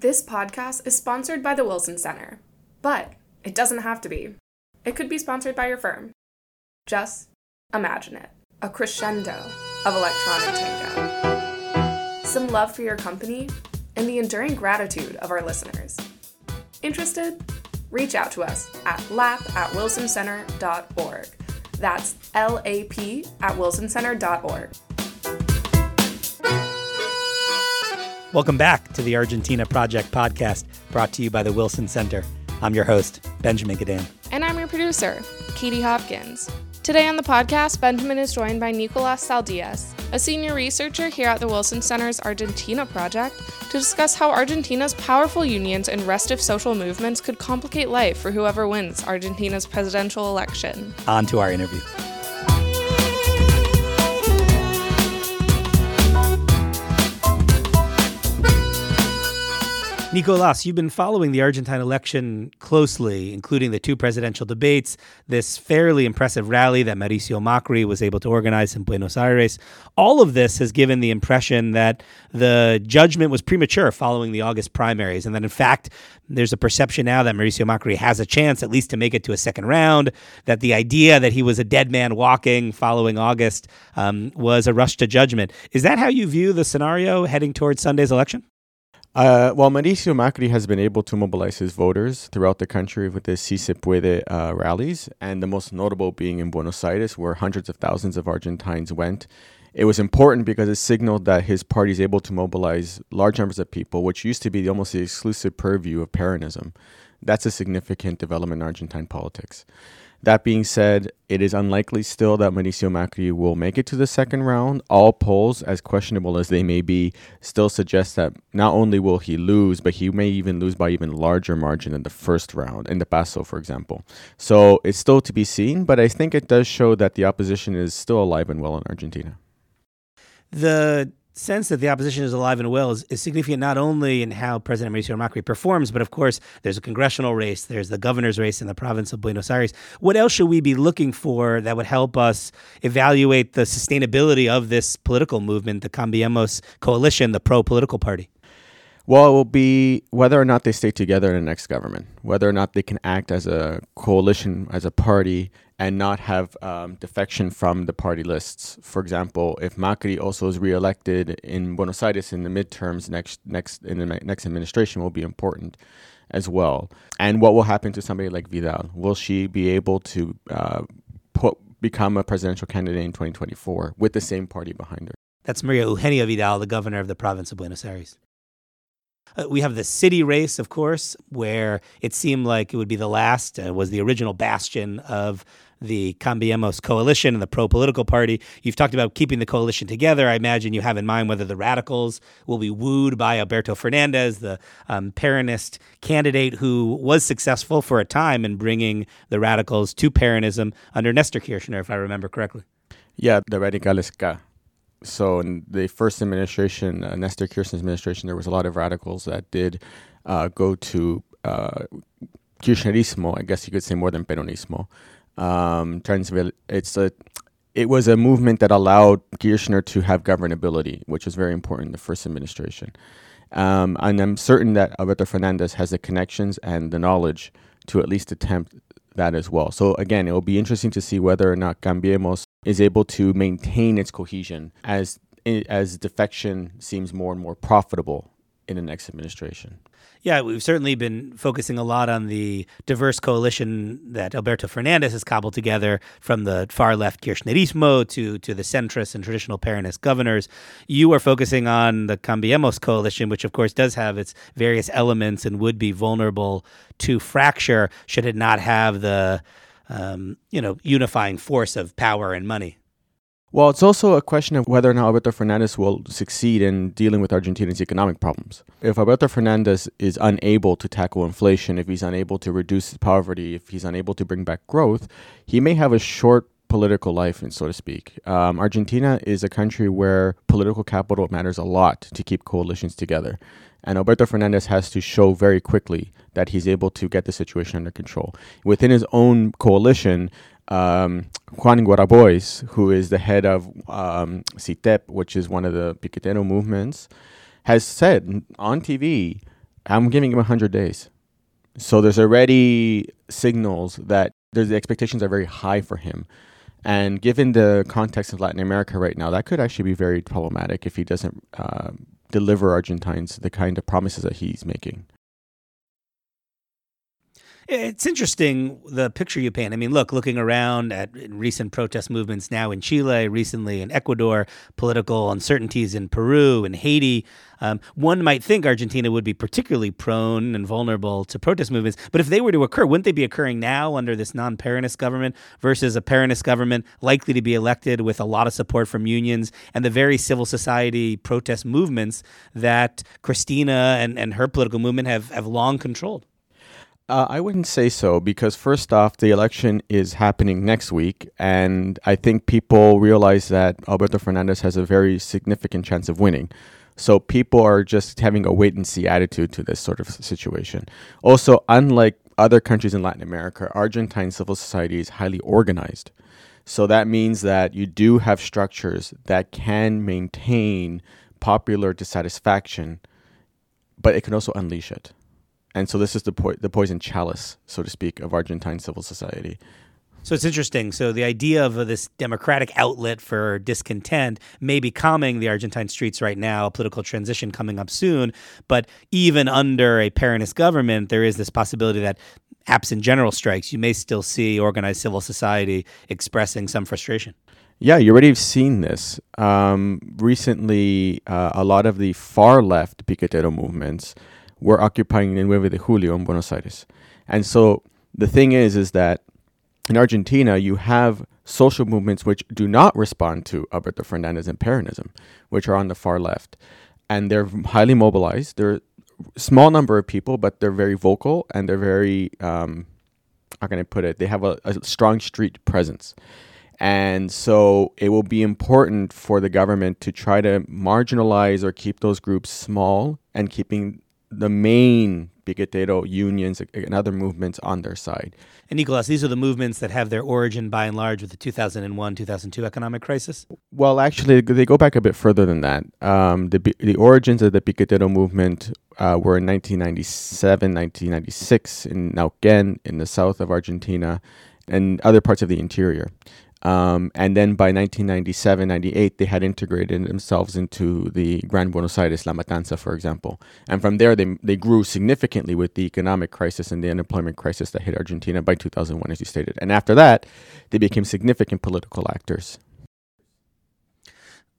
This podcast is sponsored by the Wilson Center, but it doesn't have to be. It could be sponsored by your firm. Just imagine it a crescendo of electronic tango. Some love for your company and the enduring gratitude of our listeners. Interested? Reach out to us at lap at wilsoncenter.org. That's L A P at wilsoncenter.org. Welcome back to the Argentina Project podcast brought to you by the Wilson Center. I'm your host, Benjamin Gedan. And I'm your producer, Katie Hopkins. Today on the podcast, Benjamin is joined by Nicolas Saldias, a senior researcher here at the Wilson Center's Argentina Project, to discuss how Argentina's powerful unions and restive social movements could complicate life for whoever wins Argentina's presidential election. On to our interview. Nicolas, you've been following the Argentine election closely, including the two presidential debates, this fairly impressive rally that Mauricio Macri was able to organize in Buenos Aires. All of this has given the impression that the judgment was premature following the August primaries, and that in fact, there's a perception now that Mauricio Macri has a chance at least to make it to a second round, that the idea that he was a dead man walking following August um, was a rush to judgment. Is that how you view the scenario heading towards Sunday's election? Uh, well, Mauricio Macri has been able to mobilize his voters throughout the country with his Si Se Puede uh, rallies, and the most notable being in Buenos Aires, where hundreds of thousands of Argentines went. It was important because it signaled that his party is able to mobilize large numbers of people, which used to be almost the exclusive purview of Peronism. That's a significant development in Argentine politics. That being said, it is unlikely still that Mauricio Macri will make it to the second round. All polls, as questionable as they may be, still suggest that not only will he lose, but he may even lose by even larger margin in the first round, in the PASO, for example. So it's still to be seen, but I think it does show that the opposition is still alive and well in Argentina. The sense that the opposition is alive and well is, is, significant not only in how President Mauricio Macri performs, but of course, there's a congressional race, there's the governor's race in the province of Buenos Aires. What else should we be looking for that would help us evaluate the sustainability of this political movement, the Cambiemos coalition, the PRO political party? Well, it will be whether or not they stay together in the next government, whether or not they can act as a coalition, as a party, and not have um, defection from the party lists. For example, if Macri also is reelected in Buenos Aires in the midterms next next in the next administration will be important as well. And what will happen to somebody like Vidal? Will she be able to uh, put become a presidential candidate in 2024 with the same party behind her? That's Maria Eugenia Vidal, the governor of the province of Buenos Aires. Uh, we have the city race, of course, where it seemed like it would be the last, uh, was the original bastion of the Cambiemos coalition and the PRO political party. You've talked about keeping the coalition together. I imagine you have in mind whether the radicals will be wooed by Alberto Fernandez, the um, Peronist candidate who was successful for a time in bringing the radicals to Peronism under Nestor Kirchner, if I remember correctly. Yeah, the Radicales so in the first administration, uh, Nestor Kirchner's administration, there was a lot of radicals that did uh, go to uh, Kirchnerismo. I guess you could say more than Peronismo. Um, it's a it was a movement that allowed Kirchner to have governability, which was very important in the first administration. Um, and I'm certain that Alberto Fernandez has the connections and the knowledge to at least attempt that as well. So again, it will be interesting to see whether or not Cambiemos is able to maintain its cohesion as as defection seems more and more profitable in the next administration. Yeah, we've certainly been focusing a lot on the diverse coalition that Alberto Fernandez has cobbled together from the far left Kirchnerismo to, to the centrist and traditional Peronist governors. You are focusing on the Cambiemos coalition, which of course does have its various elements and would be vulnerable to fracture should it not have the um, you know, unifying force of power and money. Well, it's also a question of whether or not Alberto Fernandez will succeed in dealing with Argentina's economic problems. If Alberto Fernandez is unable to tackle inflation, if he's unable to reduce poverty, if he's unable to bring back growth, he may have a short political life, so to speak. Um, Argentina is a country where political capital matters a lot to keep coalitions together. And Alberto Fernandez has to show very quickly that he's able to get the situation under control. Within his own coalition, um, Juan Grabois, who is the head of um, CTEP, which is one of the Piquetero movements, has said on TV I'm giving him 100 days. So there's already signals that the expectations are very high for him. And given the context of Latin America right now, that could actually be very problematic if he doesn't uh, deliver Argentines the kind of promises that he's making. It's interesting the picture you paint. I mean, look, looking around at recent protest movements now in Chile, recently in Ecuador, political uncertainties in Peru and Haiti. Um, one might think Argentina would be particularly prone and vulnerable to protest movements, but if they were to occur, wouldn't they be occurring now under this non Peronist government versus a Peronist government likely to be elected with a lot of support from unions and the very civil society protest movements that Cristina and, and her political movement have, have long controlled? Uh, I wouldn't say so because, first off, the election is happening next week, and I think people realize that Alberto Fernandez has a very significant chance of winning. So people are just having a wait and see attitude to this sort of situation. Also, unlike other countries in Latin America, Argentine civil society is highly organized. So that means that you do have structures that can maintain popular dissatisfaction, but it can also unleash it. And so this is the po- the poison chalice, so to speak, of Argentine civil society. So it's interesting. So the idea of this democratic outlet for discontent may be calming the Argentine streets right now, a political transition coming up soon. But even under a Peronist government, there is this possibility that absent general strikes, you may still see organized civil society expressing some frustration. Yeah, you already have seen this. Um, recently, uh, a lot of the far left Piquetero movements were occupying the 9 de Julio in Buenos Aires. And so the thing is, is that in Argentina, you have social movements which do not respond to Alberto Fernandez and Peronism, which are on the far left. And they're highly mobilized. They're a small number of people, but they're very vocal and they're very, um, how can I put it? They have a, a strong street presence. And so it will be important for the government to try to marginalize or keep those groups small and keeping the main piquetero unions and other movements on their side. And Nicolas, these are the movements that have their origin by and large with the 2001 2002 economic crisis? Well, actually, they go back a bit further than that. Um, the, the origins of the piquetero movement uh, were in 1997, 1996 in Neuquén, in the south of Argentina, and other parts of the interior. Um, and then by 1997, 98, they had integrated themselves into the Gran Buenos Aires, La Matanza, for example. And from there, they, they grew significantly with the economic crisis and the unemployment crisis that hit Argentina by 2001, as you stated. And after that, they became significant political actors.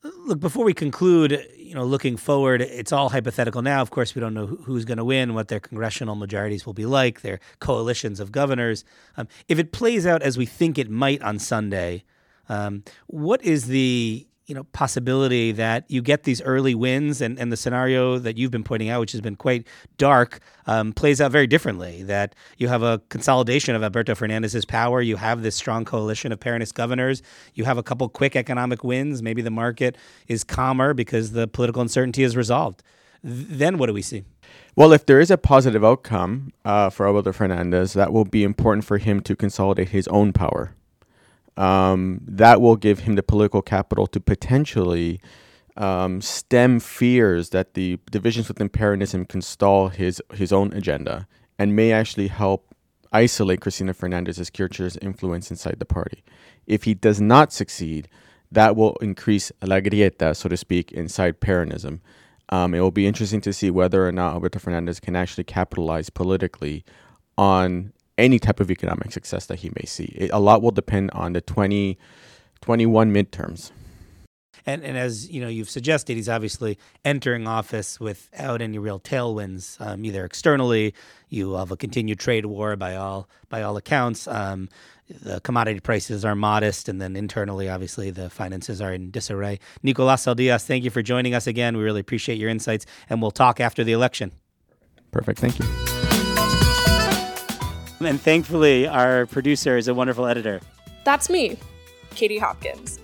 Look, before we conclude, you know, looking forward, it's all hypothetical now. Of course, we don't know who's going to win, what their congressional majorities will be like, their coalitions of governors. Um, if it plays out as we think it might on Sunday, um, what is the you know possibility that you get these early wins and, and the scenario that you've been pointing out which has been quite dark um, plays out very differently that you have a consolidation of alberto fernandez's power you have this strong coalition of peronist governors you have a couple quick economic wins maybe the market is calmer because the political uncertainty is resolved. Then what do we see? Well, if there is a positive outcome uh, for Alberto Fernandez, that will be important for him to consolidate his own power um, that will give him the political capital to potentially um, stem fears that the divisions within Peronism can stall his his own agenda and may actually help isolate Cristina Fernandez's Kirchner's influence inside the party. If he does not succeed, that will increase la grieta, so to speak, inside Peronism. Um, it will be interesting to see whether or not Alberto Fernandez can actually capitalize politically on any type of economic success that he may see. It, a lot will depend on the 2021 midterms. And, and as you know, you've suggested, he's obviously entering office without any real tailwinds, um, either externally. You have a continued trade war by all by all accounts. Um, the commodity prices are modest, and then internally, obviously, the finances are in disarray. Nicolas Saldias, thank you for joining us again. We really appreciate your insights, and we'll talk after the election. Perfect. Thank you. And thankfully, our producer is a wonderful editor. That's me, Katie Hopkins.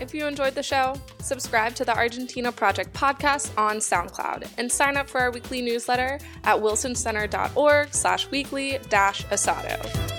If you enjoyed the show, subscribe to the Argentina Project podcast on SoundCloud and sign up for our weekly newsletter at wilsoncenter.org slash weekly dash asado.